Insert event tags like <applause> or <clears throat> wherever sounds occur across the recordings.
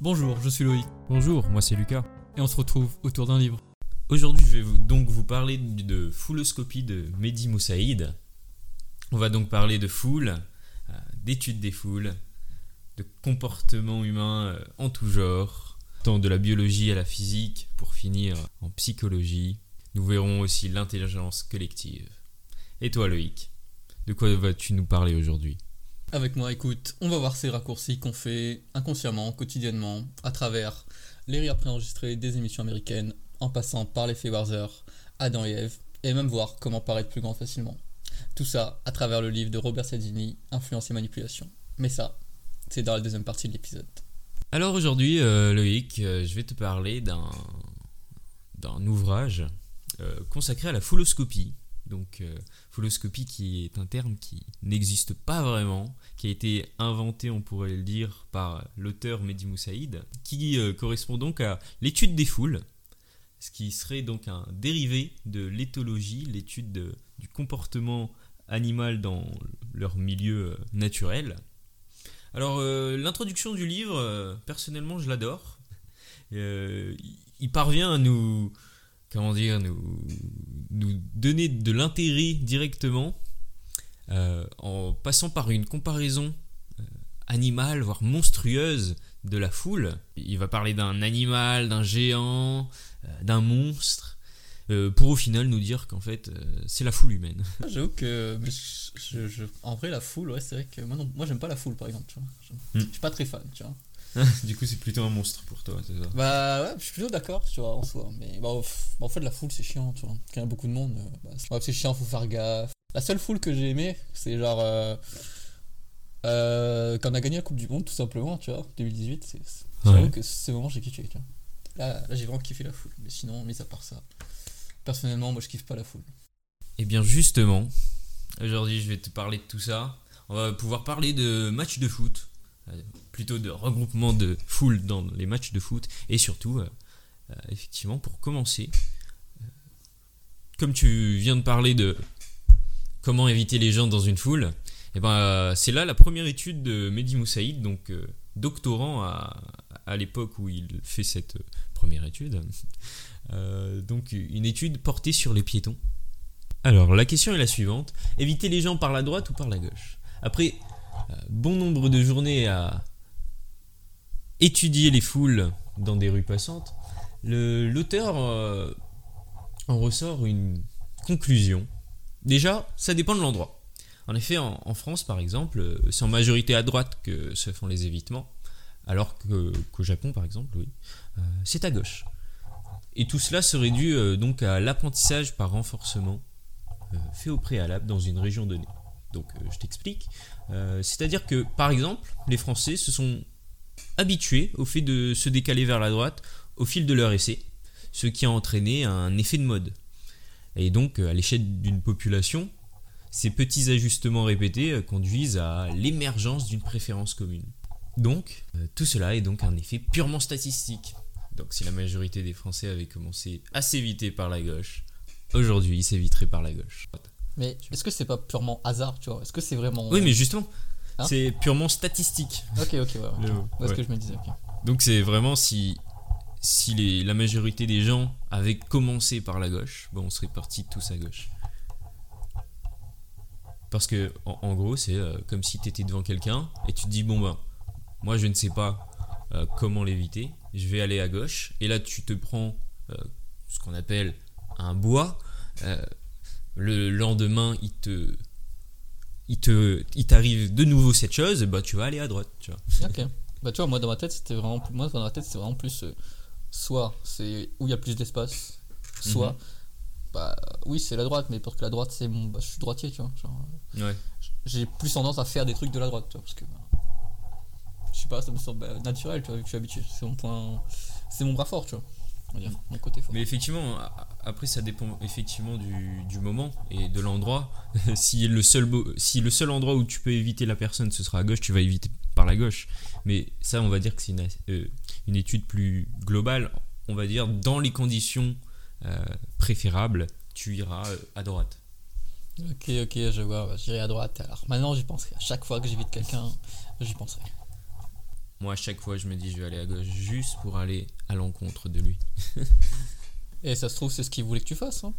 Bonjour, je suis Loïc, Bonjour, moi c'est Lucas. et on se retrouve autour d'un livre. Aujourd'hui, je vais vous- donc vous parler de Fouloscopie de Mehdi Moussaïd. On va donc parler de foule, euh, d'études des foules, de comportement humain euh, en tout genre, tant de la biologie à la physique, pour finir en psychologie. Nous verrons aussi l'intelligence collective. Et toi, Loïc, de quoi vas-tu nous parler aujourd'hui? Avec moi, écoute, on va voir ces raccourcis qu'on fait inconsciemment, quotidiennement, à travers les rires préenregistrés des émissions américaines, en passant par l'effet Warzer, Adam et Ève, et même voir comment paraître plus grand facilement. Tout ça à travers le livre de Robert Cialdini, Influence et Manipulation. Mais ça, c'est dans la deuxième partie de l'épisode. Alors aujourd'hui, euh, Loïc, euh, je vais te parler d'un d'un ouvrage euh, consacré à la fouloscopie. Donc, euh, fouloscopie qui est un terme qui n'existe pas vraiment, qui a été inventé, on pourrait le dire, par l'auteur Mehdi Moussaïd, qui euh, correspond donc à l'étude des foules, ce qui serait donc un dérivé de l'éthologie, l'étude de- du comportement animal dans leur milieu euh, naturel. Alors, euh, l'introduction du livre, euh, personnellement, je l'adore. Euh, il parvient à nous, comment dire, nous, nous donner de l'intérêt directement euh, en passant par une comparaison euh, animale, voire monstrueuse de la foule. Il va parler d'un animal, d'un géant, euh, d'un monstre, euh, pour au final nous dire qu'en fait, c'est la foule humaine. <laughs> J'avoue que, je- je- je- en vrai, la foule, ouais, c'est vrai que moi, non- moi j'aime pas la foule par exemple, tu vois. Je, Hmm. je suis pas très fan, tu vois. <laughs> du coup, c'est plutôt un monstre pour toi, c'est ça? Bah ouais, je suis plutôt d'accord, tu vois, en soi. Mais bah, bah, en fait, la foule, c'est chiant, tu vois. Quand il y a beaucoup de monde, euh, bah, c'est chiant, faut faire gaffe. La seule foule que j'ai aimé, c'est genre. Euh, euh, quand on a gagné la Coupe du Monde, tout simplement, tu vois, 2018. c'est- c'est- J'avoue Ouais. que ce moment, j'ai kiffé, tu vois. Là, là j'ai vraiment kiffé la foule. Mais sinon, mis à part ça, personnellement, moi, je kiffe pas la foule. Eh bien justement, aujourd'hui je vais te parler de tout ça. On va pouvoir parler de matchs de foot, plutôt de regroupement de foule dans les matchs de foot, et surtout, euh, euh, effectivement, pour commencer, euh, comme tu viens de parler de comment éviter les gens dans une foule, eh ben, euh, c'est là la première étude de Mehdi Moussaïd, donc euh, doctorant à, à l'époque où il fait cette euh, première étude. Euh, donc une étude portée sur les piétons. Alors, la question est la suivante. Éviter les gens par la droite ou par la gauche? Après euh, bon nombre de journées à étudier les foules dans des rues passantes, l'auteur euh, en ressort une conclusion. Déjà, ça dépend de l'endroit. En effet, en, France, par exemple, euh, c'est en majorité à droite que se font les évitements, alors qu'au Japon, par exemple, oui, euh, c'est à gauche. Et tout cela serait dû euh, donc à l'apprentissage par renforcement euh, fait au préalable dans une région donnée. Donc euh, je t'explique. Euh, C'est-à-dire que par exemple, les Français se sont habitués au fait de se décaler vers la droite au fil de leur essai, ce qui a entraîné un effet de mode. Et donc euh, à l'échelle d'une population, ces petits ajustements répétés conduisent à l'émergence d'une préférence commune. Donc, tout cela est donc un effet purement statistique. Donc si la majorité des Français avaient commencé à s'éviter par la gauche, aujourd'hui ils s'éviteraient par la gauche. Mais est-ce que c'est pas purement hasard, tu vois? Est-ce que c'est vraiment. Oui mais justement, Hein? c'est purement statistique. Ok, ok, ouais. Ouais, ce que je me disais. Donc c'est vraiment si, si les- la majorité des gens avaient commencé par la gauche, bon, on serait parti tous à gauche. Parce que en, en gros c'est euh, comme si tu étais devant quelqu'un et tu te dis bon ben moi je ne sais pas euh, comment l'éviter, je vais aller à gauche et là tu te prends euh, ce qu'on appelle un bois. Le lendemain il te il te il t'arrive de nouveau cette chose, bah tu vas aller à droite, tu vois. Ok. Bah tu vois, moi dans ma tête, c'était vraiment plus... moi dans ma tête, c'était vraiment plus euh, soit c'est où il y a plus d'espace, soit Mhm. bah oui, c'est la droite, mais parce que la droite c'est mon bah, je suis droitier, tu vois. euh, Ouais. j'ai plus tendance à faire des trucs de la droite, tu vois, parce que bah, je sais pas, ça me semble bah, naturel, tu vois, vu que je suis habitué. C'est mon point c'est mon bras fort, tu vois. On va dire, mon côté fort. Mais effectivement, après ça dépend effectivement du, du moment et de l'endroit. <laughs> si, le seul bo- si le seul endroit où tu peux éviter la personne ce sera à gauche, tu vas éviter par la gauche. Mais ça, on va dire que c'est une, euh, une étude plus globale. On va dire dans les conditions euh, préférables, tu iras euh, à droite. Ok, ok, je vois, j'irai à droite. Alors maintenant, j'y penserai. À chaque fois que j'évite quelqu'un, j'y penserai. Moi à chaque fois je me dis je vais aller à gauche juste pour aller à l'encontre de lui. <laughs> Et ça se trouve, c'est ce qu'il voulait que tu fasses. hein.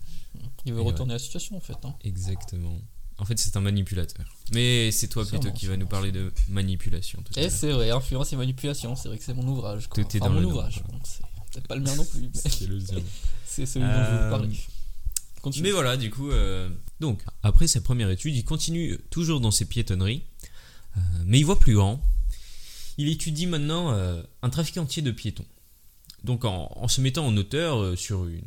Il veut Et retourner la situation en fait. hein. Exactement. En fait, c'est un manipulateur. Mais c'est toi plutôt Sûrement, qui va nous parler de manipulation. Tout Et c'est vrai, influence et manipulation, c'est vrai que c'est mon ouvrage. Quoi. Tout est Enfin, dans mon le ouvrage. bon, c'est peut-être pas le mien non plus, C'est le <laughs> c'est celui dont je Euh, vous parler. Continue. Mais voilà, du coup, euh, donc après sa première étude, il continue toujours dans ses piétonneries, euh, mais il voit plus grand. Il étudie maintenant euh, un trafic entier de piétons. Donc en, se mettant en hauteur euh, sur une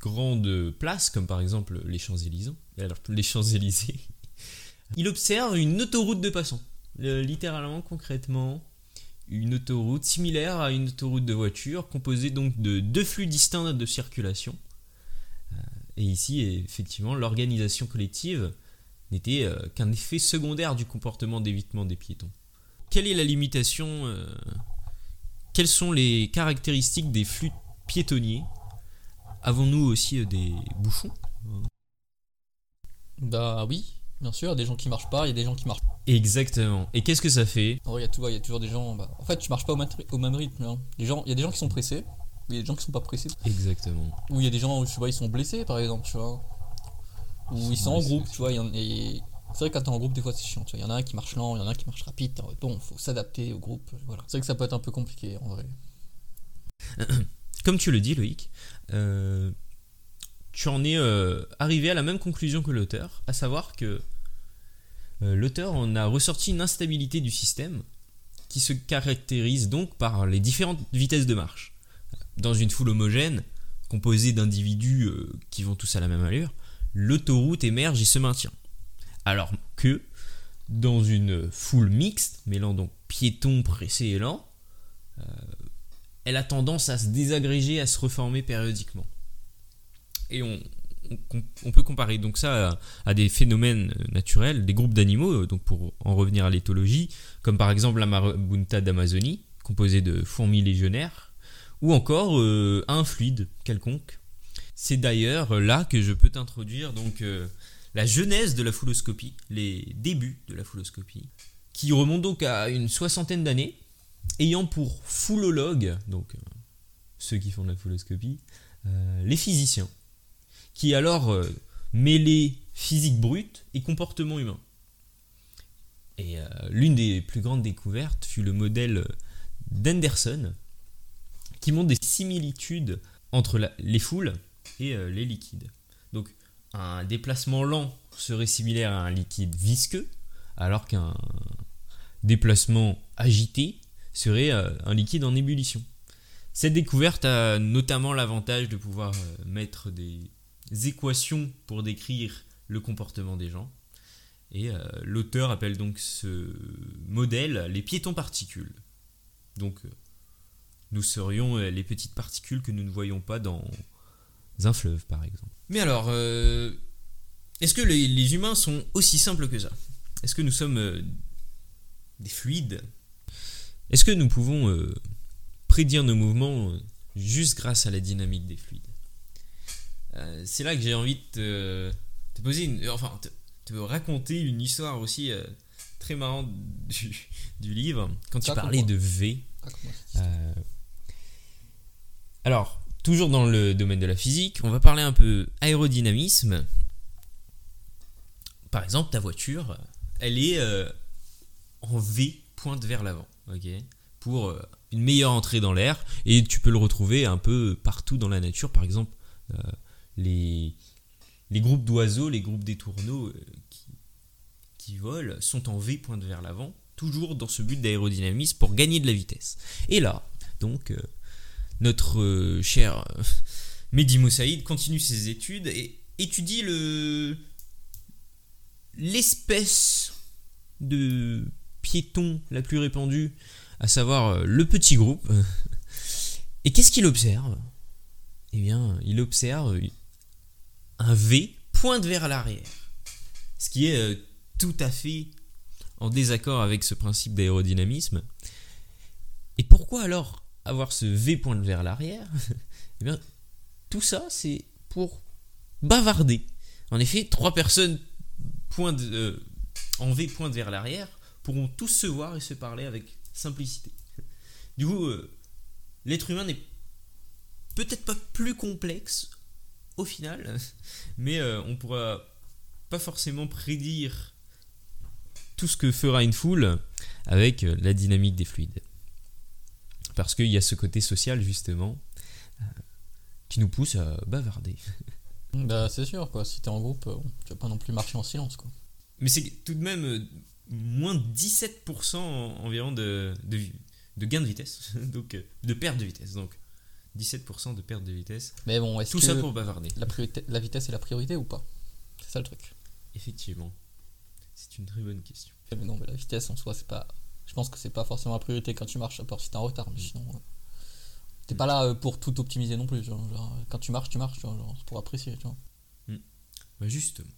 grande place, comme par exemple les Champs-Élysées, <laughs> les Champs-Élysées, il observe une autoroute de passants. Euh, littéralement, concrètement, une autoroute similaire à une autoroute de voiture, composée donc de deux flux distincts de circulation. Et ici, effectivement, l'organisation collective n'était euh, qu'un effet secondaire du comportement d'évitement des piétons. Quelle est la limitation euh, Quelles sont les caractéristiques des flux piétonniers? Avons-nous aussi euh, des bouchons? Bah oui, bien sûr, il y a des gens qui marchent pas, il y a des gens qui marchent. Exactement. Et qu'est-ce que ça fait? Oh, il y a tout- il y a toujours des gens. Bah, en fait, tu marches pas au, même rythme. hein. Les gens, il y a des gens qui sont pressés, il y a des gens qui sont pas pressés. Exactement. Ou il y a des gens, je sais pas, ils sont blessés par exemple, tu vois. Ou Ils ils sont en blessés, groupe, tu vois. y et C'est vrai que quand t'es en groupe, des fois c'est chiant. Il y en a un qui marche lent, il y en a un qui marche rapide. Bon, faut s'adapter au groupe. Voilà. C'est vrai que ça peut être un peu compliqué en vrai. <clears throat> Comme tu le dis, Loïc, euh, tu en es euh, arrivé à la même conclusion que l'auteur, à savoir que euh, l'auteur en a ressorti une instabilité du système qui se caractérise donc par les différentes vitesses de marche. Dans une foule homogène, composée d'individus euh, qui vont tous à la même allure, l'autoroute émerge et se maintient. Alors que dans une foule mixte, mêlant donc piétons pressés et lents, elle a tendance à se désagréger, à se reformer périodiquement. Et on, peut comparer donc ça à, des phénomènes naturels, des groupes d'animaux, donc pour en revenir à l'éthologie, comme par exemple la marabunta d'Amazonie, composée de fourmis légionnaires, ou encore euh, un fluide quelconque. C'est d'ailleurs là que je peux t'introduire donc euh, la genèse de la fouloscopie, les débuts de la fouloscopie, qui remontent donc à une soixantaine d'années, ayant pour foulologue, donc euh, ceux qui font de la fouloscopie, euh, les physiciens, qui alors euh, mêlaient physique brute et comportement humain. Et l'une des plus grandes découvertes fut le modèle d'Henderson, qui montre des similitudes entre les foules et les liquides. Un déplacement lent serait similaire à un liquide visqueux, alors qu'un déplacement agité serait euh, un liquide en ébullition. Cette découverte a notamment l'avantage de pouvoir euh, mettre des équations pour décrire le comportement des gens. Et euh, l'auteur appelle donc ce modèle les piétons particules. Donc nous serions les petites particules que nous ne voyons pas dans un fleuve par exemple. Mais alors, euh, est-ce que les, les humains sont aussi simples que ça? Est-ce que nous sommes euh, des fluides? Est-ce que nous pouvons euh, prédire nos mouvements juste grâce à la dynamique des fluides? C'est là que j'ai envie de te, te poser une, enfin te, te raconter une histoire aussi très marrante du, du livre. Quand tu parlais de V. Alors, toujours dans le domaine de la physique, on va parler un peu aérodynamisme. Par exemple, ta voiture, elle est euh, en V, pointe vers l'avant, Pour euh, une meilleure entrée dans l'air, et tu peux le retrouver un peu partout dans la nature. Par exemple, euh, les, groupes d'oiseaux, les groupes d'étourneaux qui, qui volent sont en V, pointe vers l'avant, toujours dans ce but d'aérodynamisme pour gagner de la vitesse. Et là, donc, notre euh, cher <laughs> Mehdi Moussaïd continue ses études et étudie le l'espèce de piéton la plus répandue, à savoir euh, le petit groupe. Et qu'est-ce qu'il observe? Eh bien, il observe un V pointe vers l'arrière. Ce qui est euh, tout à fait en désaccord avec ce principe d'aérodynamisme. Et pourquoi alors avoir ce V pointe vers l'arrière <laughs> Eh bien, tout ça, c'est pour bavarder. En effet, trois personnes euh, en V pointent vers l'arrière pourront tous se voir et se parler avec simplicité. Du coup, euh, l'être humain n'est peut-être pas plus complexe au final, <laughs> mais euh, on pourra pas forcément prédire tout ce que fera une foule avec euh, la dynamique des fluides. Parce qu'il y a ce côté social justement euh, qui nous pousse à bavarder. <laughs> Bah, c'est sûr, quoi. Si t'es en groupe, euh, tu vas pas non plus marcher en silence, quoi. Mais c'est tout de même euh, moins de 17% en- environ de, de, de gain de vitesse, <laughs> donc de perte de vitesse. Donc 17% de perte de vitesse. Mais bon, est-ce Tout que ça pour bavarder. la, vitesse est la priorité ou pas? C'est ça le truc. Effectivement. C'est une très bonne question. Mais non, mais la vitesse en soi, c'est pas. Je pense que c'est pas forcément la priorité quand tu marches, à part si t'es en retard. Mais sinon, euh, t'es pas là euh, pour tout optimiser non plus. genre, quand tu marches, tu marches, genre, c'est pour apprécier. Tu vois. Bah justement.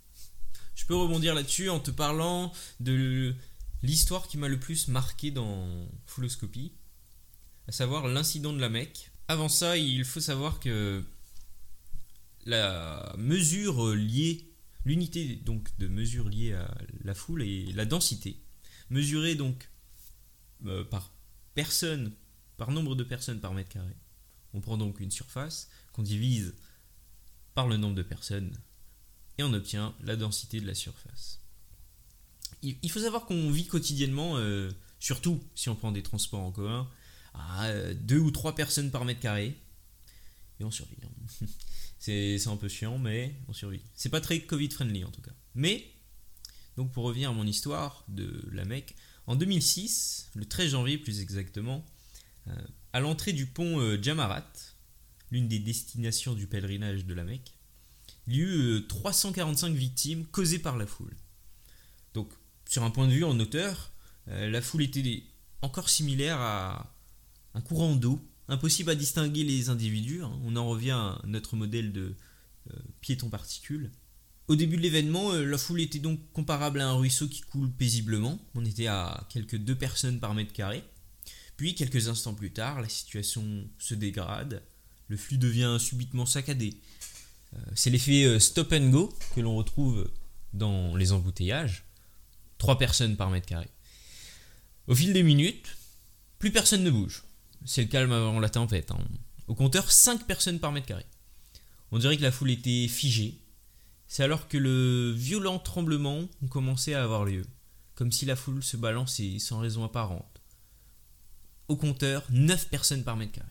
Je peux rebondir là-dessus en te parlant de l'histoire qui m'a le plus marqué dans Fulloscopie, à savoir l'incident de la Mecque. Avant ça, il faut savoir que la mesure liée, l'unité donc de mesure liée à la foule et la densité, mesurée donc euh, par personne, par nombre de personnes par mètre carré. On prend donc une surface qu'on divise par le nombre de personnes et on obtient la densité de la surface. Il faut savoir qu'on vit quotidiennement, euh, surtout si on prend des transports en commun, à euh, deux ou trois personnes par mètre carré, et on survit. <laughs> C'est un peu chiant, mais on survit. C'est pas très Covid-friendly en tout cas. Mais, donc pour revenir à mon histoire de la Mecque, en 2006, le 13 janvier plus exactement, euh, à l'entrée du pont euh, Jamarat, l'une des destinations du pèlerinage de la Mecque, il y eut euh, 345 victimes causées par la foule. Donc, sur un point de vue en hauteur, euh, la foule était encore similaire à un courant d'eau, impossible à distinguer les individus. hein. On en revient à notre modèle de piéton particule. Au début de l'événement, euh, la foule était donc comparable à un ruisseau qui coule paisiblement. On était à quelques deux personnes par mètre carré. Puis, quelques instants plus tard, la situation se dégrade. Le flux devient subitement saccadé. Euh, C'est l'effet euh, stop and go que l'on retrouve dans les embouteillages. 3 personnes par mètre carré. Au fil des minutes, plus personne ne bouge. C'est le calme avant la tempête. hein. Au compteur, 5 personnes par mètre carré. On dirait que la foule était figée. C'est alors que le violent tremblement commencé à avoir lieu, comme si la foule se balançait sans raison apparente. Au compteur, 9 personnes par mètre carré.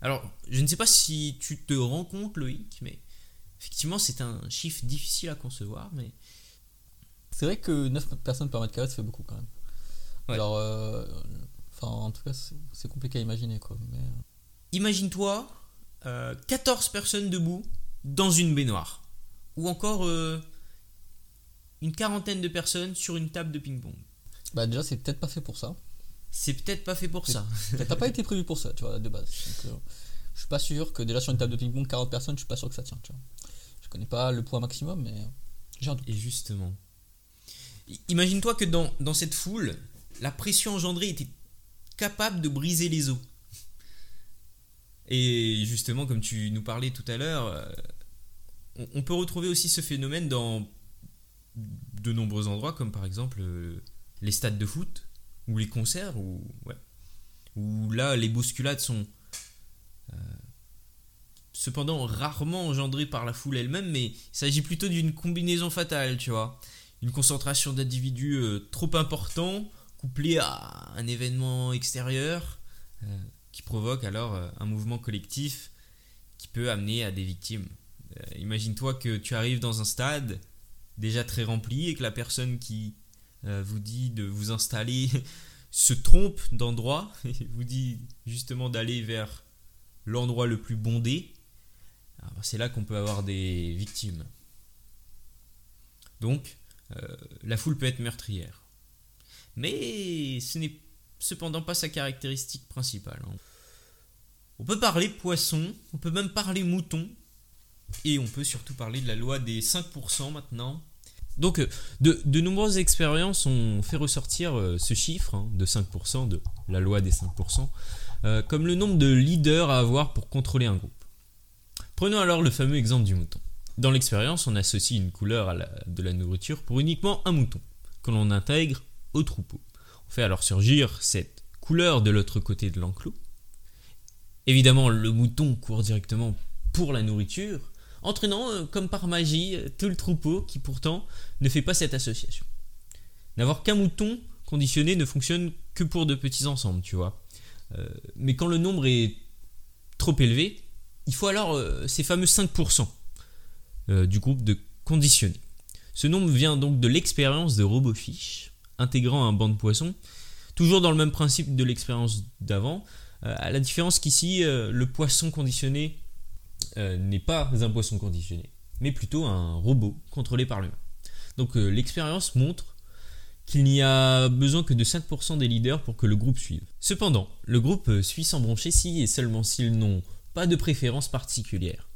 Alors, je ne sais pas si tu te rends compte, Loïc, mais effectivement, c'est un chiffre difficile à concevoir, mais C'est vrai que 9 personnes par mètre carré, ça fait beaucoup quand même. Ouais. Alors, euh, enfin, en tout cas, c'est compliqué à imaginer quoi. Mais, euh, imagine-toi euh, 14 personnes debout dans une baignoire. Ou encore euh, une quarantaine de personnes sur une table de ping-pong. bah, déjà, c'est peut-être pas fait pour ça. C'est peut-être pas fait pour ça. <laughs> N'a pas été prévu pour ça, tu vois, de base. Donc, euh, je suis pas sûr que déjà sur une table de ping-pong, 40 personnes, je suis pas sûr que ça tient, tu vois. Je connais pas le poids maximum, mais j'ai un doute. Et justement. Imagine-toi que dans, dans cette foule, la pression engendrée était capable de briser les os. Et justement, comme tu nous parlais tout à l'heure, euh, on, peut retrouver aussi ce phénomène dans de nombreux endroits, comme par exemple euh, les stades de foot, ou les concerts, où là, les bousculades sont euh, cependant rarement engendrées par la foule elle-même, mais il s'agit plutôt d'une combinaison fatale, tu vois. Une concentration d'individus euh, trop important, couplée à un événement extérieur, qui provoque alors un mouvement collectif qui peut amener à des victimes. Euh, Imagine-toi que tu arrives dans un stade déjà très rempli et que la personne qui euh, vous dit de vous installer <laughs> se trompe d'endroit et <laughs> vous dit justement d'aller vers l'endroit le plus bondé. Alors, C'est là qu'on peut avoir des victimes. Donc, euh, la foule peut être meurtrière. Mais ce n'est cependant pas sa caractéristique principale. hein. On peut parler poisson, on peut même parler mouton, et on peut surtout parler de la loi des 5% maintenant. Donc, euh, de, nombreuses expériences ont fait ressortir euh, ce chiffre hein, de 5%, de la loi des 5%, euh, comme le nombre de leaders à avoir pour contrôler un groupe. Prenons alors le fameux exemple du mouton. Dans l'expérience, on associe une couleur à de la nourriture pour uniquement un mouton, que l'on intègre au troupeau. On fait alors surgir cette couleur de l'autre côté de l'enclos. Évidemment, le mouton court directement pour la nourriture, entraînant euh, comme par magie tout le troupeau qui pourtant ne fait pas cette association. N'avoir qu'un mouton conditionné ne fonctionne que pour de petits ensembles, tu vois. Euh, mais quand le nombre est trop élevé, il faut alors euh, ces fameux 5% du groupe de conditionnés. Ce nombre vient donc de l'expérience de RoboFish, intégrant un banc de poissons, toujours dans le même principe de l'expérience d'avant, à la différence qu'ici, le poisson conditionné euh, n'est pas un poisson conditionné, mais plutôt un robot contrôlé par l'humain. Donc euh, l'expérience montre qu'il n'y a besoin que de 5% des leaders pour que le groupe suive. Cependant, le groupe euh, suit sans broncher si et seulement s'ils n'ont pas de préférence particulière.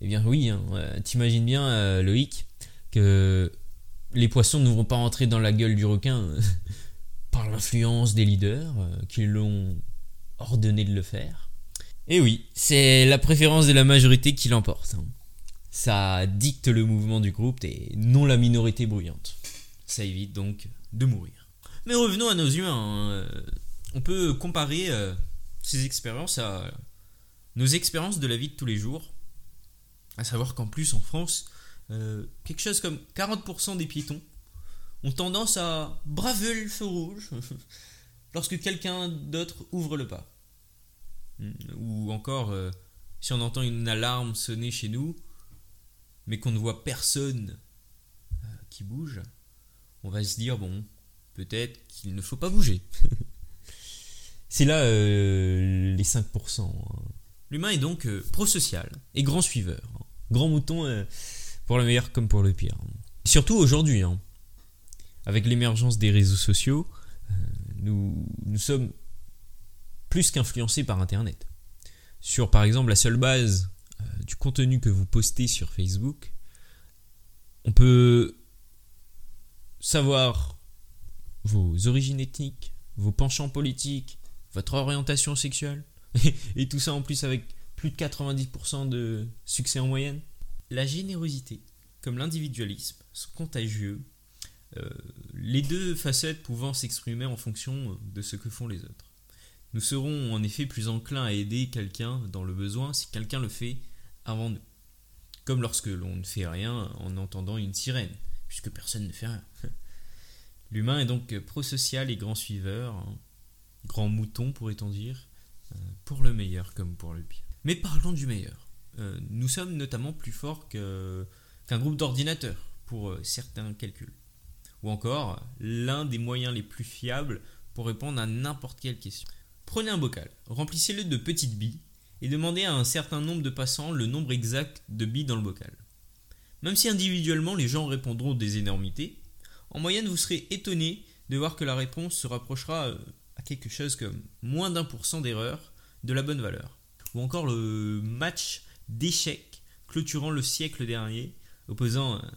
Eh bien oui, hein, t'imagines bien Loïc que les poissons ne vont pas rentrer dans la gueule du requin <laughs> par l'influence des leaders qui l'ont ordonné de le faire. Et eh oui, c'est la préférence de la majorité qui l'emporte. Hein. Ça dicte le mouvement du groupe et non la minorité bruyante. Ça évite donc de mourir. Mais revenons à nos humains. Hein. Euh, on peut comparer euh, ces expériences à nos expériences de la vie de tous les jours. À savoir qu'en plus en France, euh, quelque chose comme 40% des piétons ont tendance à braver le feu rouge <laughs> lorsque quelqu'un d'autre ouvre le pas. Ou encore, euh, si on entend une alarme sonner chez nous, mais qu'on ne voit personne euh, qui bouge, on va se dire, bon, peut-être qu'il ne faut pas bouger. <laughs> C'est là euh, les 5%. Hein. L'humain est donc prosocial et grand suiveur. Hein. Grand mouton pour le meilleur comme pour le pire. Surtout aujourd'hui, hein. avec l'émergence des réseaux sociaux, nous sommes plus qu'influencé par Internet. Sur par exemple la seule base euh, du contenu que vous postez sur Facebook, on peut savoir vos origines ethniques, vos penchants politiques, votre orientation sexuelle, <laughs> et tout ça en plus avec plus de 90% de succès en moyenne. La générosité, comme l'individualisme, sont contagieux, euh, les deux facettes pouvant s'exprimer en fonction de ce que font les autres. Nous serons en effet plus enclins à aider quelqu'un dans le besoin si quelqu'un le fait avant nous. Comme lorsque l'on ne fait rien en entendant une sirène, puisque personne ne fait rien. <laughs> L'humain est donc prosocial et grand suiveur, hein. grand mouton pourrait-on dire, euh, pour le meilleur comme pour le pire. Mais parlons du meilleur. Euh, nous sommes notamment plus forts qu'un groupe d'ordinateurs pour euh, certains calculs. Ou encore, l'un des moyens les plus fiables pour répondre à n'importe quelle question. Prenez un bocal, remplissez-le de petites billes et demandez à un certain nombre de passants le nombre exact de billes dans le bocal. Même si individuellement les gens répondront des énormités, en moyenne vous serez étonné de voir que la réponse se rapprochera euh, à quelque chose comme moins d'un pour cent d'erreur de la bonne valeur. Ou encore le match d'échecs clôturant le siècle dernier, opposant euh,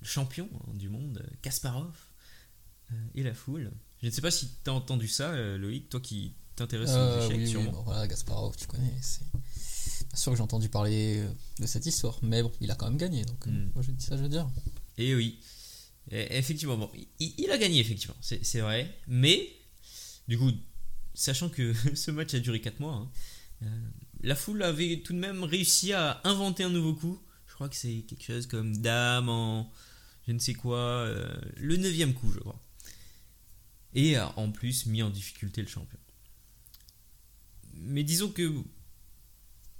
le champion hein, du monde, Kasparov, euh, et la foule. Je ne sais pas si tu as entendu ça, Loïc, toi qui t'intéresses euh, oui, sûrement. voilà, Gasparov, tu connais. C'est bien sûr que j'ai entendu parler euh, de cette histoire, mais bon, il a quand même gagné, donc euh, hmm. moi je dis ça, je veux dire. Et oui, effectivement, bon, il, a gagné, effectivement, c'est vrai, mais du coup, sachant que <laughs> ce match a duré 4 mois, hein, euh, la foule avait tout de même réussi à inventer un nouveau coup. Je crois que c'est quelque chose comme dame en je ne sais quoi, le neuvième coup, je crois. Et a en plus mis en difficulté le champion mais disons que,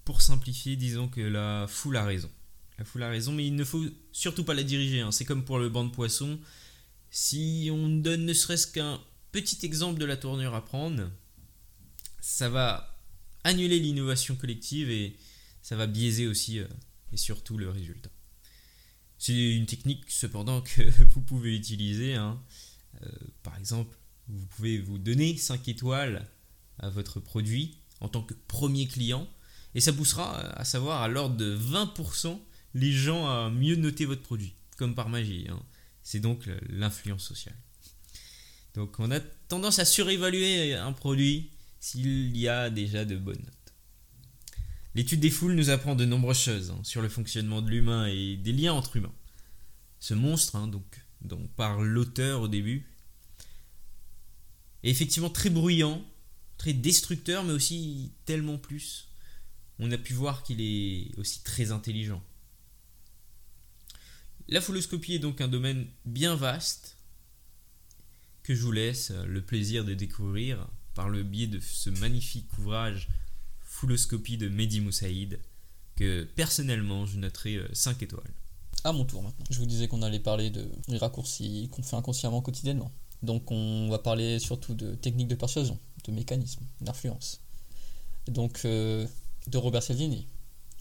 pour simplifier, disons que la foule a raison. La foule a raison, mais il ne faut surtout pas la diriger. Hein. C'est comme pour le banc de poissons. Si on donne ne serait-ce qu'un petit exemple de la tournure à prendre, ça va annuler l'innovation collective et ça va biaiser aussi euh, et surtout le résultat. C'est une technique cependant que <laughs> vous pouvez utiliser. Hein. Euh, par exemple, vous pouvez vous donner 5 étoiles à votre produit en tant que premier client. Et ça poussera à savoir à l'ordre de 20% les gens à mieux noter votre produit, comme par magie. Hein. C'est donc l'influence sociale. Donc on a tendance à surévaluer un produit s'il y a déjà de bonnes notes. L'étude des foules nous apprend de nombreuses choses hein, sur le fonctionnement de l'humain et des liens entre humains. Ce monstre, hein, donc, dont parle l'auteur au début, est effectivement très bruyant très destructeur, mais aussi tellement plus. On a pu voir qu'il est aussi très intelligent. La fouloscopie est donc un domaine bien vaste que je vous laisse le plaisir de découvrir par le biais de ce magnifique ouvrage Fouloscopie de Mehdi Moussaïd que personnellement je noterai 5 étoiles. À mon tour maintenant. Je vous disais qu'on allait parler de raccourcis qu'on fait inconsciemment quotidiennement. Donc on va parler surtout de techniques de persuasion, de mécanismes, d'influence. Donc euh, de Robert Cialdini,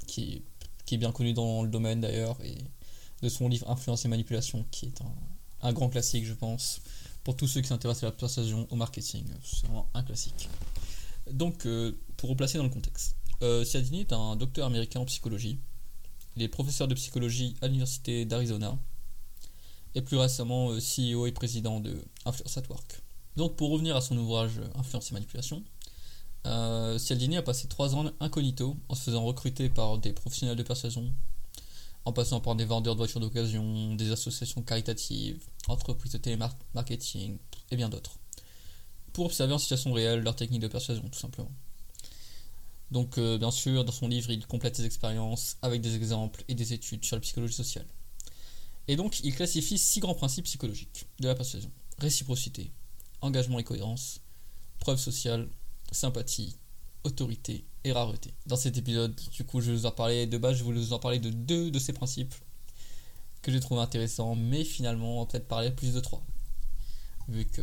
qui, qui est bien connu dans le domaine d'ailleurs, et de son livre Influence et manipulation, qui est un, grand classique, je pense, pour tous ceux qui s'intéressent à la persuasion, au marketing. C'est vraiment un classique. Donc, euh, pour replacer dans le contexte, euh, Cialdini est un docteur américain en psychologie. Il est professeur de psychologie à l'université d'Arizona et plus récemment euh, CEO et président de Influence at Work. Donc, pour revenir à son ouvrage Influence et manipulation, euh, Cialdini a passé trois ans incognito en se faisant recruter par des professionnels de persuasion en passant par des vendeurs de voitures d'occasion, des associations caritatives, entreprises de télémarketing et bien d'autres, pour observer en situation réelle leurs techniques de persuasion, tout simplement. Donc, euh, bien sûr, dans son livre, il complète ses expériences avec des exemples et des études sur la psychologie sociale. Et donc, il classifie six grands principes psychologiques de la persuasion réciprocité, engagement et cohérence, preuve sociale, sympathie, autorité et rareté. Dans cet épisode, du coup, je vais vous en parler de base, je vais vous en parler de deux de ces principes que j'ai trouvé intéressants, mais finalement, on va peut-être parler plus de trois. Vu que,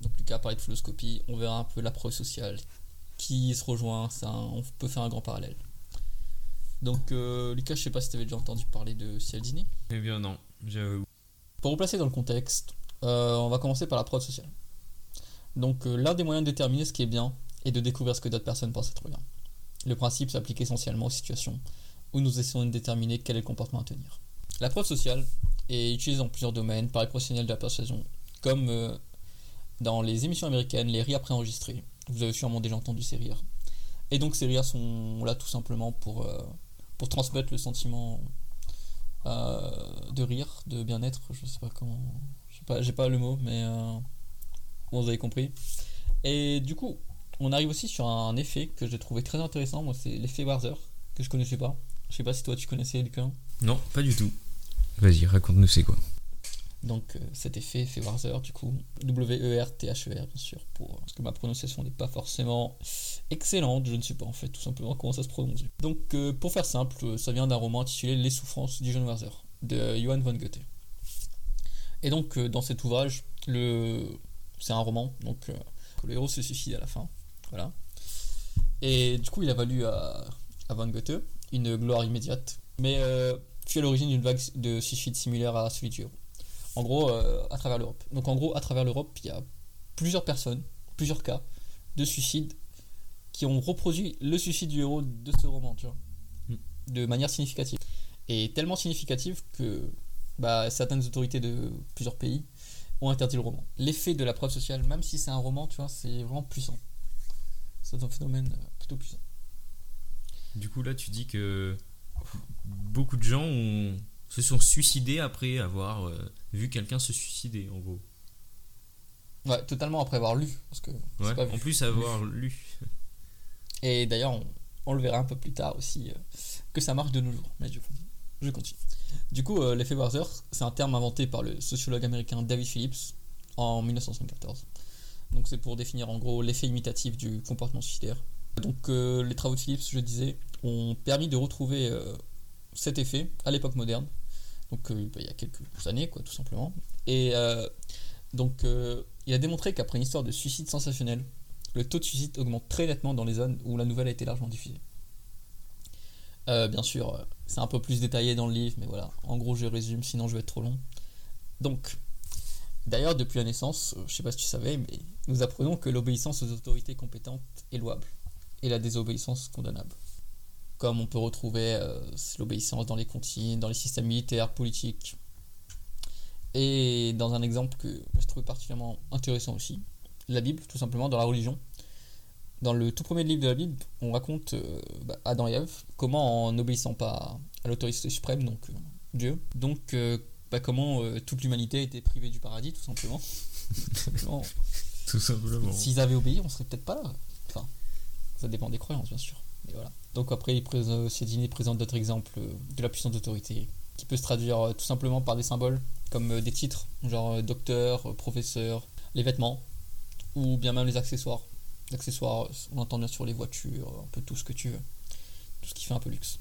donc Lucas a parlé de philoscopie, on verra un peu la preuve sociale qui se rejoint, ça, on peut faire un grand parallèle. Donc, euh, Lucas, je sais pas si tu avais déjà entendu parler de Cialdini. Eh bien, non. Pour replacer dans le contexte, euh, on va commencer par la preuve sociale. Donc, euh, l'un des moyens de déterminer ce qui est bien et de découvrir ce que d'autres personnes pensent être bien. Le principe s'applique essentiellement aux situations où nous essayons de déterminer quel est le comportement à tenir. La preuve sociale est utilisée dans plusieurs domaines par les professionnels de la persuasion, comme euh, dans les émissions américaines, les rires préenregistrés. Vous avez sûrement déjà entendu ces rires. Et donc ces rires sont là tout simplement pour, euh, transmettre le sentiment de rire, de bien-être. Je sais pas comment. Je j'ai pas le mot, mais vous avez compris. Et du coup, on arrive aussi sur un effet que j'ai trouvé très intéressant. Moi, c'est l'effet Warzer, que je connaissais pas. Je sais pas si toi tu connaissais, Lucas. Non, pas du tout. Vas-y, raconte-nous c'est quoi. Donc, euh, cet effet, effet Warzer, du coup, W-E-R-T-H-E-R, bien sûr, pour, parce que ma prononciation n'est pas forcément excellente, je ne sais pas en fait tout simplement comment ça se prononce. Donc, euh, pour faire simple, ça vient d'un roman intitulé Les souffrances du jeune Warzer, de Johann von Goethe. Et donc, euh, dans cet ouvrage, le... c'est un roman, donc le héros se suicide à la fin. Voilà. Et du coup, il a valu à, à Van Goethe une gloire immédiate, mais euh, fut à l'origine d'une vague de suicides similaire à celui du héros. En gros, euh, à travers l'Europe. Donc, en gros, à travers l'Europe, il y a plusieurs personnes, plusieurs cas de suicides qui ont reproduit le suicide du héros de ce roman, tu vois, mm. de manière significative. Et tellement significative que bah, certaines autorités de plusieurs pays ont interdit le roman. L'effet de la preuve sociale, même si c'est un roman, tu vois, c'est vraiment puissant. C'est un phénomène euh, plutôt puissant. Du coup, là, tu dis que beaucoup de gens se sont suicidés après avoir euh, vu quelqu'un se suicider, en gros. Ouais, totalement après avoir lu. Parce que ouais, en plus, avoir lu. Et d'ailleurs, on, le verra un peu plus tard aussi, euh, que ça marche de nos jours. Mais du coup, je continue. Du coup, l'effet Warzer, c'est un terme inventé par le sociologue américain David Phillips en 1974. Donc c'est pour définir en gros l'effet imitatif du comportement suicidaire. Donc euh, les travaux de Phillips, je disais, ont permis de retrouver euh, cet effet à l'époque moderne. Donc euh, il y a quelques années, quoi, tout simplement. Et donc il a démontré qu'après une histoire de suicide sensationnel, le taux de suicide augmente très nettement dans les zones où la nouvelle a été largement diffusée. Bien sûr, c'est un peu plus détaillé dans le livre, mais voilà, en gros je résume, sinon je vais être trop long. Donc, d'ailleurs, depuis la naissance, je sais pas si tu savais, mais nous apprenons que l'obéissance aux autorités compétentes est louable et la désobéissance condamnable. Comme on peut retrouver euh, l'obéissance dans les comptines, dans les systèmes militaires, politiques. Et dans un exemple que je trouve particulièrement intéressant aussi, la Bible, tout simplement, dans la religion. Dans le tout premier livre de la Bible, on raconte euh, bah, Adam et Ève comment en n'obéissant pas à l'autorité suprême, donc euh, Dieu, donc bah, comment toute l'humanité a été privée du paradis, <laughs> tout simplement. Tout simplement. S'ils avaient obéi, on serait peut-être pas là. Enfin, ça dépend des croyances, bien sûr. Mais voilà. Donc après, il présente, d'autres exemples euh, de la puissance d'autorité, qui peut se traduire euh, tout simplement par des symboles, comme euh, des titres, genre euh, docteur, euh, professeur, les vêtements, ou bien même les accessoires. L'accessoire, on entend bien sûr les voitures, un peu tout ce que tu veux. Tout ce qui fait un peu luxe.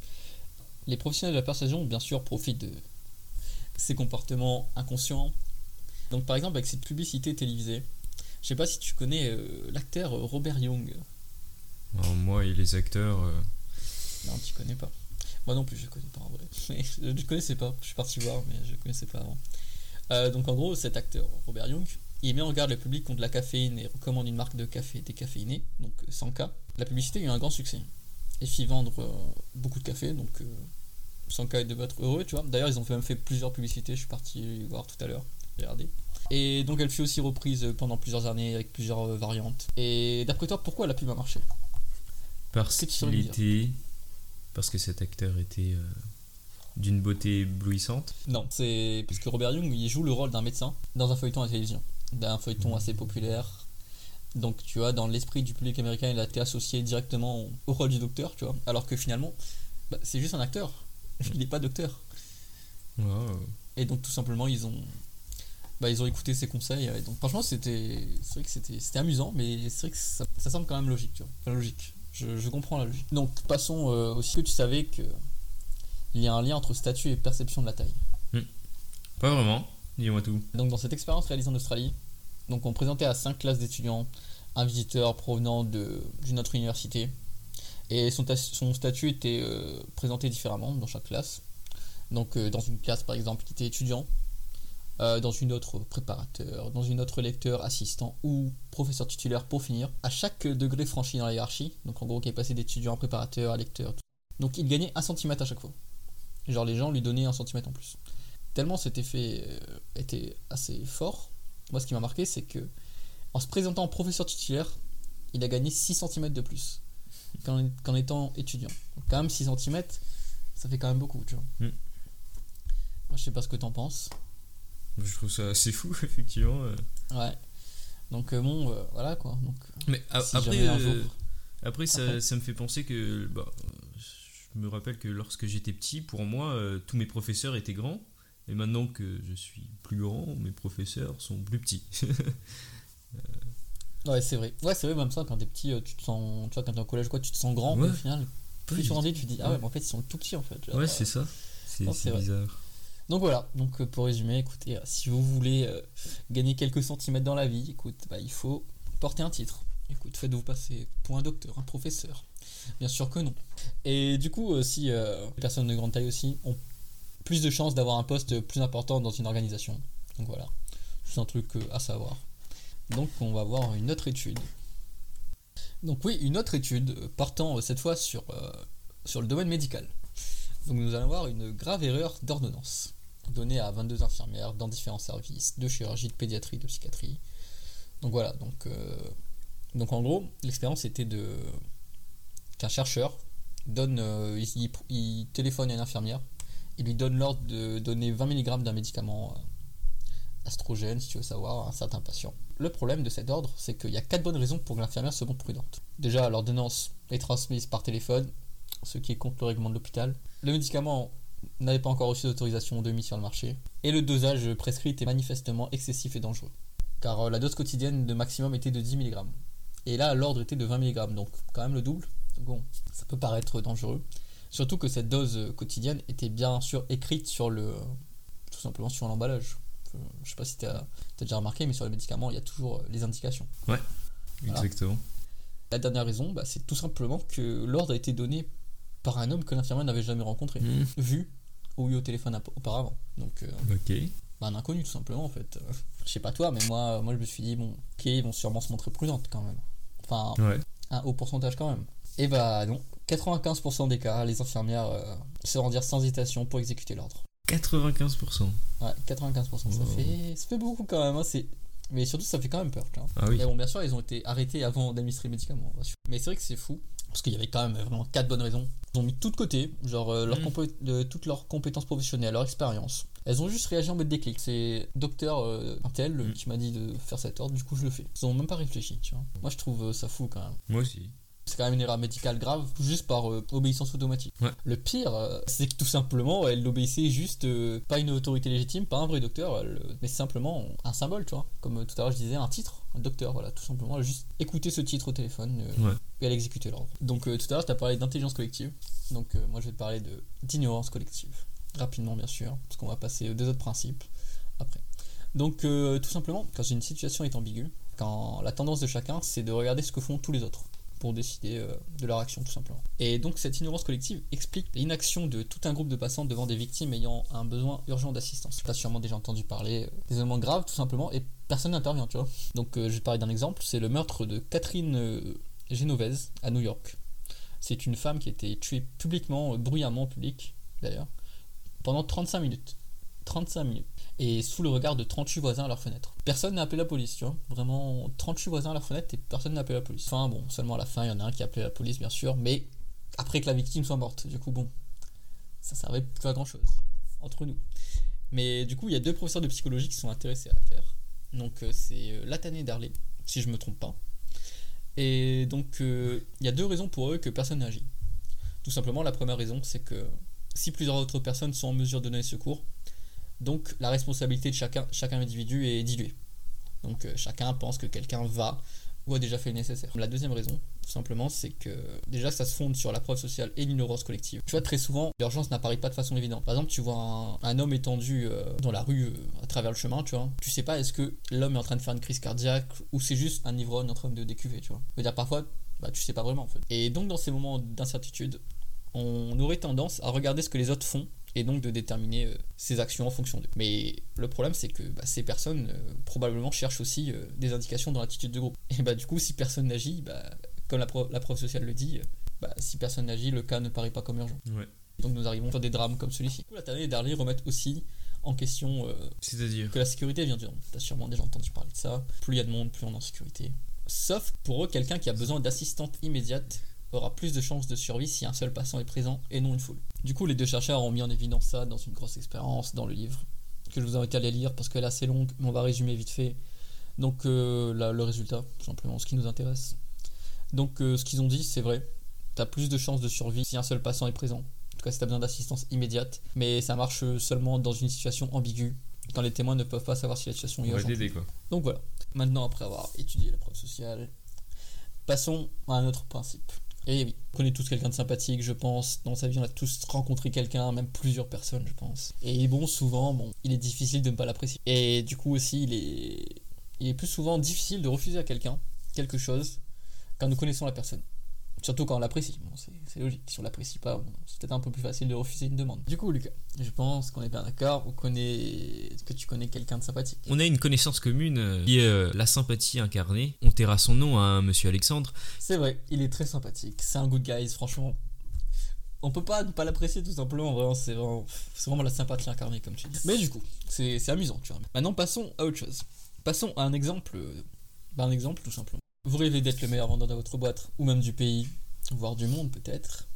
Les professionnels de la persuasion, bien sûr, profitent de ces comportements inconscients. Donc par exemple, avec cette publicité télévisée, je sais pas si tu connais euh, l'acteur euh, Robert Young. Moi et les acteurs, euh, Non, tu connais pas. Moi non plus, je connais pas en vrai. <laughs> Mais je, je connaissais pas. Je suis parti voir, mais je connaissais pas avant. Euh, donc en gros, cet acteur, Robert Young, il met en garde le public contre la caféine et recommande une marque de café décaféiné, donc euh, sans K. La publicité a eu un grand succès. Et fit vendre euh, beaucoup de café, donc euh, sans K devait être heureux, tu vois. D'ailleurs, ils ont même fait plusieurs publicités, je suis parti voir tout à l'heure, regardez. Et donc elle fut aussi reprise pendant plusieurs années avec plusieurs euh, variantes. Et d'après toi, pourquoi la pub a marché? Parce qu'il était. Parce que cet acteur était euh, d'une beauté éblouissante? Non, c'est parce que Robert Young, il joue le rôle d'un médecin dans un feuilleton à la télévision, d'un feuilleton assez populaire. Donc, tu vois, dans l'esprit du public américain, il a été associé directement au- rôle du docteur, tu vois. Alors que finalement, bah, c'est juste un acteur. <laughs> Il n'est pas docteur. Wow. Et donc, tout simplement, ils ont, bah, ils ont écouté ses conseils. Et donc, franchement, c'était, c'est vrai que c'était, c'était amusant, mais c'est vrai que ça, ça semble quand même logique, tu vois. Enfin, logique. Je, je comprends la logique. Donc, passons euh, aussi que tu savais que il y a un lien entre statut et perception de la taille. Pas vraiment, dis-moi tout. Donc dans cette expérience réalisée en Australie, donc on présentait à cinq classes d'étudiants un visiteur provenant d'une autre université et son, ta- son statut était euh, présenté différemment dans chaque classe. Donc euh, dans une classe par exemple qui était étudiant, euh, dans une autre préparateur, dans une autre lecteur, assistant ou professeur titulaire pour finir, à chaque degré franchi dans la hiérarchie, donc en gros qui est passé d'étudiant à préparateur à lecteur, donc il gagnait un centimètre à chaque fois. Genre les gens lui donnaient un centimètre en plus tellement cet effet euh, était assez fort, moi ce qui m'a marqué c'est que en se présentant en professeur titulaire, il a gagné 6 cm de plus qu'en étant étudiant. Donc quand même 6 cm, ça fait quand même beaucoup, tu vois. Mm. Moi je sais pas ce que t'en penses. Je trouve ça assez fou, <laughs> effectivement. euh. Ouais. Donc euh, bon, euh, voilà quoi. Donc, Mais a- si après, euh, après, ça, Après. ça me fait penser que. Bah, je me rappelle que lorsque j'étais petit, pour moi, euh, tous mes professeurs étaient grands. Et maintenant que je suis plus grand, mes professeurs sont plus petits. <laughs> Ouais, c'est vrai. Ouais, c'est vrai, même ça, quand t'es petit, euh, tu te sens. Tu vois, quand t'es au collège, quoi, tu te sens grand, mais Ouais. au final, plus tu grandis, tu te dis, ah ouais, mais en fait, ils sont tout petits en fait. Genre, Ouais, euh, c'est ça. C'est vrai. bizarre. Donc voilà, donc euh, pour résumer, écoutez, euh, si vous voulez euh, gagner quelques centimètres dans la vie, écoute, bah, il faut porter un titre. Écoute, faites-vous passer pour un docteur, un professeur. Bien sûr que non. Et du coup, euh, si euh, les personnes de grande taille aussi ont plus de chances d'avoir un poste plus important dans une organisation. Donc voilà, c'est un truc euh, à savoir. Donc on va voir une autre étude. Donc oui, une autre étude euh, portant euh, cette fois sur, le domaine médical. Donc nous allons voir une grave erreur d'ordonnance donnée à 22 infirmières dans différents services de chirurgie, de pédiatrie, de psychiatrie. Donc voilà, donc, en gros, l'expérience était de qu'un chercheur donne, il téléphone à une infirmière, il lui donne l'ordre de donner 20 mg d'un médicament euh, astrogène, si tu veux savoir, à un certain patient. Le problème de cet ordre, c'est qu'il y a quatre bonnes raisons pour que l'infirmière se montre prudente. Déjà, l'ordonnance est transmise par téléphone, ce qui est contre le règlement de l'hôpital. Le médicament n'avait pas encore reçu d'autorisation de mise sur le marché. Et le dosage prescrit était manifestement excessif et dangereux. Car euh, la dose quotidienne de maximum était de 10 mg. Et là, l'ordre était de 20 mg, donc quand même le double. Bon, ça peut paraître dangereux. Surtout que cette dose euh, quotidienne était bien sûr écrite sur le. tout simplement sur l'emballage. Euh, Je sais pas si tu as, déjà remarqué, mais sur les médicaments, il y a toujours euh, les indications. Voilà. Exactement. La dernière raison, bah, c'est tout simplement que l'ordre a été donné par un homme que l'infirmière n'avait jamais rencontré, Hmm, vu ou eu au téléphone auparavant. Donc, euh, Ok. bah, un inconnu tout simplement en fait. Euh, je sais pas toi, mais moi, moi je me suis dit, bon, ok, ils vont sûrement se montrer prudentes quand même. Enfin, Ouais. un haut pourcentage quand même. Et bah non, 95% des cas, les infirmières euh, se rendirent sans hésitation pour exécuter l'ordre. 95%. Ouais, 95%, ça, fait, ça fait beaucoup quand même. hein, C'est Mais surtout, ça fait quand même peur. Ah oui. Mais bon, bien sûr, ils ont été arrêtés avant d'administrer les médicaments. Mais c'est vrai que c'est fou. Parce qu'il y avait quand même vraiment quatre bonnes raisons. Ils ont mis tout de côté, genre euh, leur Mm. de- toutes leurs compétences professionnelles, leur expérience. Elles ont juste réagi en mode déclic. C'est docteur euh, un tel Mm. qui m'a dit de faire cet ordre, du coup je le fais. Ils ont même pas réfléchi, tu vois. Moi je trouve ça fou quand même. Moi aussi. C'est quand même une erreur médicale grave, juste par euh, obéissance automatique. Ouais. Le pire, euh, c'est que tout simplement, elle obéissait juste, euh, pas une autorité légitime, pas un vrai docteur, elle, euh, mais simplement un symbole, tu vois. Comme tout à l'heure je disais, un titre, un docteur, voilà, tout simplement. Elle juste écouté ce titre au téléphone Ouais. et elle exécutait l'ordre. Donc tout à l'heure, tu as parlé d'intelligence collective. Donc moi, je vais te parler d'ignorance collective. Rapidement, bien sûr, parce qu'on va passer aux deux autres principes après. Donc tout simplement, quand une situation est ambiguë, quand la tendance de chacun, c'est de regarder ce que font tous les autres pour décider euh, de leur action tout simplement. Et donc cette ignorance collective explique l'inaction de tout un groupe de passants devant des victimes ayant un besoin urgent d'assistance. Tu as sûrement déjà entendu parler euh, des éléments graves tout simplement et personne n'intervient, tu vois. Donc euh, je vais parler d'un exemple, c'est le meurtre de Catherine Genovese à New York. C'est une femme qui a été tuée publiquement, bruyamment en public d'ailleurs, pendant 35 minutes. 35 minutes. Et sous le regard de 38 voisins à leur fenêtre. Personne n'a appelé la police, tu vois. Vraiment, 38 voisins à leur fenêtre et personne n'a appelé la police. Enfin, bon, seulement à la fin, il y en a un qui a appelé la police, bien sûr, mais après que la victime soit morte. Du coup, bon, ça servait plus à grand chose. Entre nous. Mais du coup, il y a deux professeurs de psychologie qui sont intéressés à l'affaire. Donc, euh, c'est euh, Latane et Darley, si je me trompe pas. Et donc, euh, il y a deux raisons pour eux que personne n'agit. Tout simplement, la première raison, c'est que si plusieurs autres personnes sont en mesure de donner secours, donc la responsabilité de chacun, chaque individu est diluée. Donc euh, chacun pense que quelqu'un va ou a déjà fait le nécessaire. La deuxième raison, tout simplement, c'est que déjà ça se fonde sur la preuve sociale et l'ignorance collective. Tu vois, très souvent, l'urgence n'apparaît pas de façon évidente. Par exemple, tu vois un, homme étendu euh, dans la rue euh, à travers le chemin, tu vois. Tu sais pas est-ce que l'homme est en train de faire une crise cardiaque ou c'est juste un ivrogne en train de décuver, tu vois. Je veux dire, parfois, bah, tu sais pas vraiment en fait. Et donc, dans ces moments d'incertitude, on aurait tendance à regarder ce que les autres font et donc de déterminer euh, ses actions en fonction d'eux. Mais le problème, c'est que bah, ces personnes euh, probablement cherchent aussi euh, des indications dans l'attitude de groupe. Et bah du coup, si personne n'agit, bah, comme la, pro- la preuve sociale le dit, bah, si personne n'agit, le cas ne paraît pas comme urgent. Ouais. Donc nous arrivons sur des drames comme celui-ci. La Tannée et Darley remettent aussi en question euh, C'est-à-dire que la sécurité vient du nombre. T'as sûrement déjà entendu parler de ça. Plus il y a de monde, plus on est en sécurité. Sauf pour eux, quelqu'un qui a besoin d'assistance immédiate aura plus de chances de survie si un seul passant est présent et non une foule. Du coup, les deux chercheurs ont mis en évidence ça dans une grosse expérience dans le livre que je vous invite à aller lire parce qu'elle est assez longue, mais on va résumer vite fait. Donc euh, là, le résultat, tout simplement, ce qui nous intéresse. Donc euh, ce qu'ils ont dit, c'est vrai. T'as plus de chances de survie si un seul passant est présent. En tout cas, si t'as besoin d'assistance immédiate. Mais ça marche seulement dans une situation ambiguë, quand les témoins ne peuvent pas savoir si la situation est urgente. quoi. Donc voilà. Maintenant, après avoir étudié la preuve sociale, passons à un autre principe. Et oui, on connaît tous quelqu'un de sympathique, je pense. Dans sa vie, on a tous rencontré quelqu'un, même plusieurs personnes, je pense. Et bon, souvent, bon, il est difficile de ne pas l'apprécier. Et du coup aussi, il est, il est plus souvent difficile de refuser à quelqu'un quelque chose quand nous connaissons la personne. Surtout quand on l'apprécie. Bon, c'est c'est logique. Si on l'apprécie pas, bon, c'est peut-être un peu plus facile de refuser une demande. Du coup, Lucas, je pense qu'on est bien d'accord. On connaît que tu connais quelqu'un de sympathique. On a une connaissance commune euh, qui est euh, la sympathie incarnée. On taira son nom à monsieur Alexandre. C'est vrai, il est très sympathique. C'est un good guy, franchement. On peut pas ne pas l'apprécier tout simplement. Vraiment, c'est vraiment, c'est vraiment la sympathie incarnée, comme tu dis. Mais du coup, c'est c'est amusant, tu vois. Maintenant, passons à autre chose. Passons à un exemple. euh, bah, un exemple, tout simplement. Vous rêvez d'être le meilleur vendeur de votre boîte, ou même du pays, voire du monde peut-être.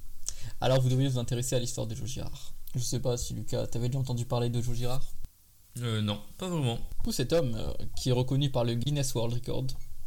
Alors, vous devriez vous intéresser à l'histoire de Joe Girard. Je sais pas si Lucas, t'avais déjà entendu parler de Joe Girard? Euh, non, pas vraiment. Coup, cet homme, euh, qui est reconnu par le Guinness World Record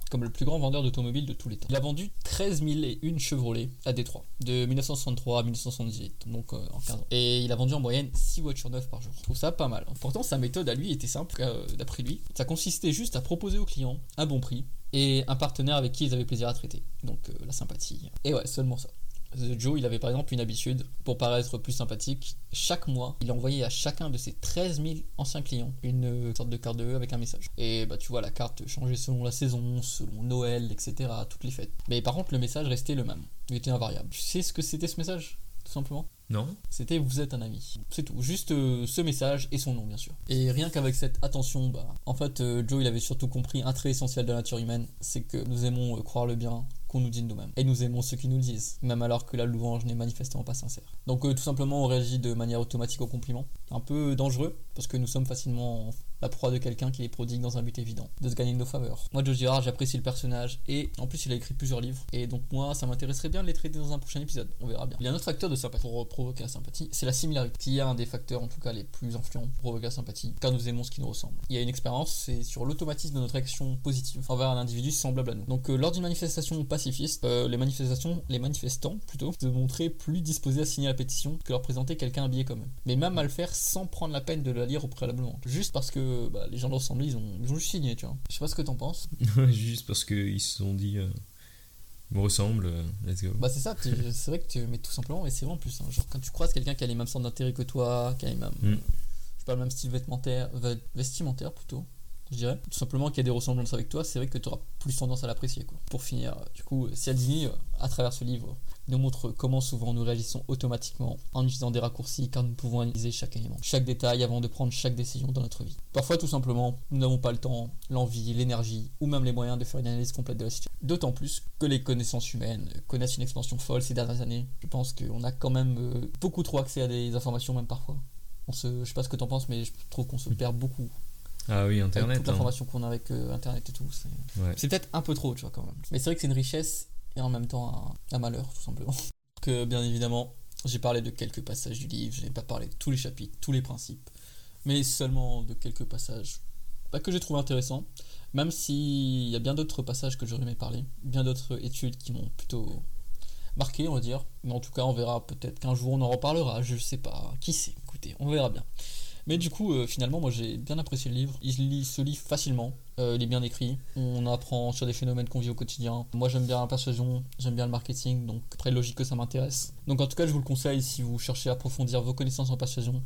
comme le plus grand vendeur d'automobiles de tous les temps, il a vendu 13 001 Chevrolet à Détroit, de 1963 à 1978, donc euh, en 15 ans. Et il a vendu en moyenne 6 voitures neuves par jour. Je trouve ça pas mal. Pourtant, sa méthode à lui était simple, euh, d'après lui. Ça consistait juste à proposer aux clients un bon prix et un partenaire avec qui ils avaient plaisir à traiter. Donc euh, la sympathie. Et ouais, seulement ça. The Joe, il avait par exemple une habitude, pour paraître plus sympathique, chaque mois, il envoyait à chacun de ses 13 000 anciens clients une euh, sorte de carte de vœux avec un message. Et bah tu vois, la carte changeait selon la saison, selon Noël, etc., toutes les fêtes. Mais par contre, le message restait le même. Il était invariable. Tu sais ce que c'était ce message Tout simplement? Non c'était vous êtes un ami. C'est tout. Juste euh, ce message et son nom, bien sûr. Et rien qu'avec cette attention, bah, en fait, euh, Joe, il avait surtout compris un trait essentiel de la nature humaine c'est que nous aimons euh, croire le bien qu'on nous dit de nous-mêmes. Et nous aimons ceux qui nous le disent, même alors que la louange n'est manifestement pas sincère. Donc, tout simplement, on réagit de manière automatique aux compliments. Un peu dangereux, parce que nous sommes facilement la proie de quelqu'un qui est prodigue dans un but évident, de se gagner nos faveurs. Moi, Joe Girard, j'apprécie le personnage et en plus, il a écrit plusieurs livres et donc moi, ça m'intéresserait bien de les traiter dans un prochain épisode. On verra bien. Il y a un autre facteur de sympathie pour provoquer la sympathie, c'est la similarité, qui est un des facteurs en tout cas les plus influents pour provoquer la sympathie, car nous aimons ce qui nous ressemble. Il y a une expérience, c'est sur l'automatisme de notre action positive envers un individu semblable à nous. Donc, euh, lors d'une manifestation pacifiste, euh, les manifestations, les manifestants plutôt, se montraient plus disposés à signer la pétition que leur présenter quelqu'un habillé comme eux. Mais même à le faire sans prendre la peine de la lire au préalablement. Juste parce que bah, les gens de l'ensemble, ils ont, ils ont juste signé, tu vois. Je sais pas ce que t'en penses. <laughs> Juste parce qu'ils se sont dit. euh, ils me ressemblent, euh, let's go. Bah c'est ça, c'est vrai que tu mais tout simplement, et c'est vrai en plus, hein, genre quand tu croises quelqu'un qui a les mêmes centres d'intérêt que toi, qui a les mêmes, Mm. je sais pas, le même style vestimentaire, ve- vestimentaire plutôt, je dirais, tout simplement qu'il y a des ressemblances avec toi, c'est vrai que tu auras plus tendance à l'apprécier. quoi. Pour finir, euh, du coup, Cialdini, euh, à travers ce livre, nous montre comment souvent nous réagissons automatiquement en utilisant des raccourcis car nous pouvons analyser chaque élément, chaque détail avant de prendre chaque décision dans notre vie. Parfois, tout simplement, nous n'avons pas le temps, l'envie, l'énergie ou même les moyens de faire une analyse complète de la situation. D'autant plus que les connaissances humaines connaissent une expansion folle ces dernières années. Je pense qu'on a quand même euh, beaucoup trop accès à des informations, même parfois. On se, je sais pas ce que t'en penses, mais je trouve qu'on se perd beaucoup Ah oui, avec Internet. toute hein. l'information qu'on a avec euh, Internet et tout. C'est Ouais. c'est peut-être un peu trop, tu vois, quand même. Mais c'est vrai que c'est une richesse et en même temps un, malheur, tout simplement. Que bien évidemment, j'ai parlé de quelques passages du livre, je n'ai pas parlé de tous les chapitres, tous les principes, mais seulement de quelques passages bah, que j'ai trouvé intéressants. Même s'il y a bien d'autres passages que j'aurais aimé parler, bien d'autres études qui m'ont plutôt marqué, on va dire. Mais en tout cas, on verra peut-être qu'un jour on en reparlera, je sais pas. Qui sait? Écoutez, on verra bien. Mais du coup, euh, finalement, moi j'ai bien apprécié le livre. Il se lit facilement, euh, il est bien écrit. On apprend sur des phénomènes qu'on vit au quotidien. Moi j'aime bien la persuasion, j'aime bien le marketing, donc après logique que ça m'intéresse. Donc en tout cas, je vous le conseille si vous cherchez à approfondir vos connaissances en persuasion,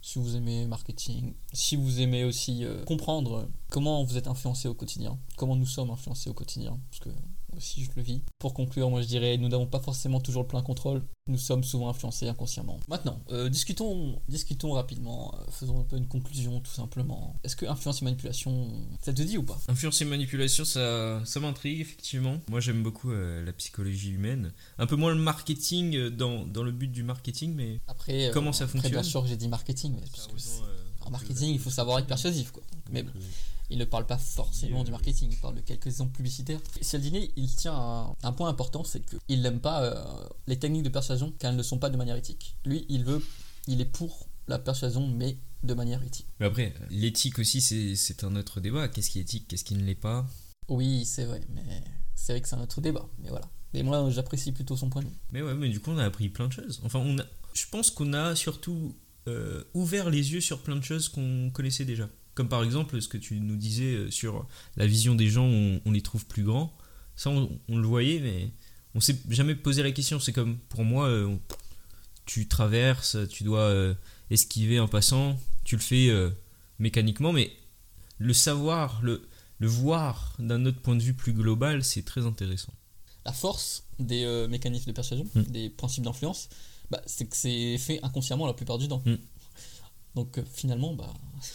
si vous aimez marketing, si vous aimez aussi euh, comprendre comment vous êtes influencé au quotidien, comment nous sommes influencés au quotidien, parce que aussi je le vis. Pour conclure, moi je dirais, nous n'avons pas forcément toujours le plein contrôle, nous sommes souvent influencés inconsciemment. Maintenant, euh, discutons, discutons rapidement, euh, faisons un peu une conclusion tout simplement. Est-ce que influence et manipulation, ça te dit ou pas? Influence et manipulation, ça, ça m'intrigue effectivement. Moi j'aime beaucoup euh, la psychologie humaine. Un peu moins le marketing dans, dans le but du marketing, mais Après, Comment ça après, bien fonctionne? sûr que j'ai dit marketing, mais parce que c'est- en marketing, il faut savoir être persuasif quoi. Mais bon. Euh, Il ne parle pas forcément du marketing, il parle de quelques exemples publicitaires. Cialdini, il tient à un, un point important, c'est qu'il n'aime pas euh, les techniques de persuasion car elles ne sont pas de manière éthique. Lui, il veut, il est pour la persuasion, mais de manière éthique. Mais après, l'éthique aussi, c'est c'est un autre débat. Qu'est-ce qui est éthique, qu'est-ce qui ne l'est pas? Oui, c'est vrai, mais c'est vrai que c'est un autre débat. Mais voilà. Mais moi, j'apprécie plutôt son point de vue. Mais ouais, mais du coup, on a appris plein de choses. Enfin, on a, je pense qu'on a surtout euh, ouvert les yeux sur plein de choses qu'on connaissait déjà. Comme par exemple ce que tu nous disais euh, sur la vision des gens, on, on les trouve plus grands. Ça, on, on le voyait, mais on s'est jamais posé la question. C'est comme pour moi, euh, on- tu traverses, tu dois euh, esquiver en passant, tu le fais euh, mécaniquement, mais le savoir, le, le voir d'un autre point de vue plus global, c'est très intéressant. La force des euh, mécanismes de persuasion, Mm. des principes d'influence, bah, c'est que c'est fait inconsciemment la plupart du temps. Mm. Donc euh, finalement, bah,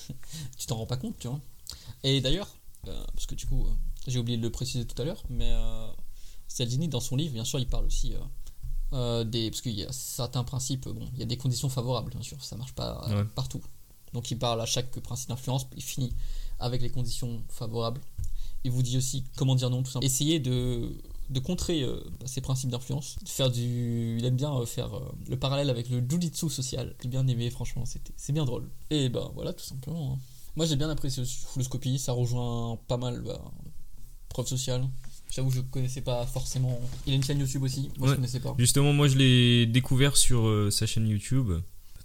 <laughs> tu t'en rends pas compte, tu vois. Et d'ailleurs, euh, parce que du coup, euh, j'ai oublié de le préciser tout à l'heure, mais euh, Cialdini, dans son livre, bien sûr, il parle aussi des. Parce qu'il y a certains principes, bon, il y a des conditions favorables, bien sûr, ça marche pas Ouais. partout. Donc il parle à chaque principe d'influence, il finit avec les conditions favorables. Il vous dit aussi comment dire non, tout simplement. Essayez de, de contrer euh, ces principes d'influence, faire du. Il aime bien euh, faire euh, le parallèle avec le jujitsu social. J'ai bien aimé, franchement, c'était c'est bien drôle. Et ben voilà, tout simplement. hein. Moi j'ai bien apprécié Fulloscopie, ça rejoint pas mal bah, preuve sociale. J'avoue, je connaissais pas forcément. Il a une chaîne YouTube aussi, moi je Ouais. connaissais pas. Justement, moi je l'ai découvert sur euh, sa chaîne YouTube.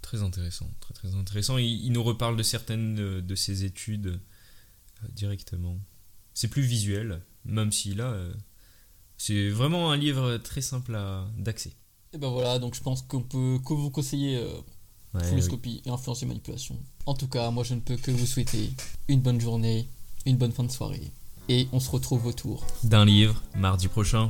Très intéressant, très très intéressant. Il, il nous reparle de certaines de ses études directement. C'est plus visuel, même si là, c'est vraiment un livre très simple d'accès. Et ben voilà, donc je pense qu'on peut que vous conseiller euh, Ouais, oui. Fulloscopie et influence et manipulation. En tout cas, moi je ne peux que vous souhaiter une bonne journée, une bonne fin de soirée. Et on se retrouve autour D'un livre, mardi prochain.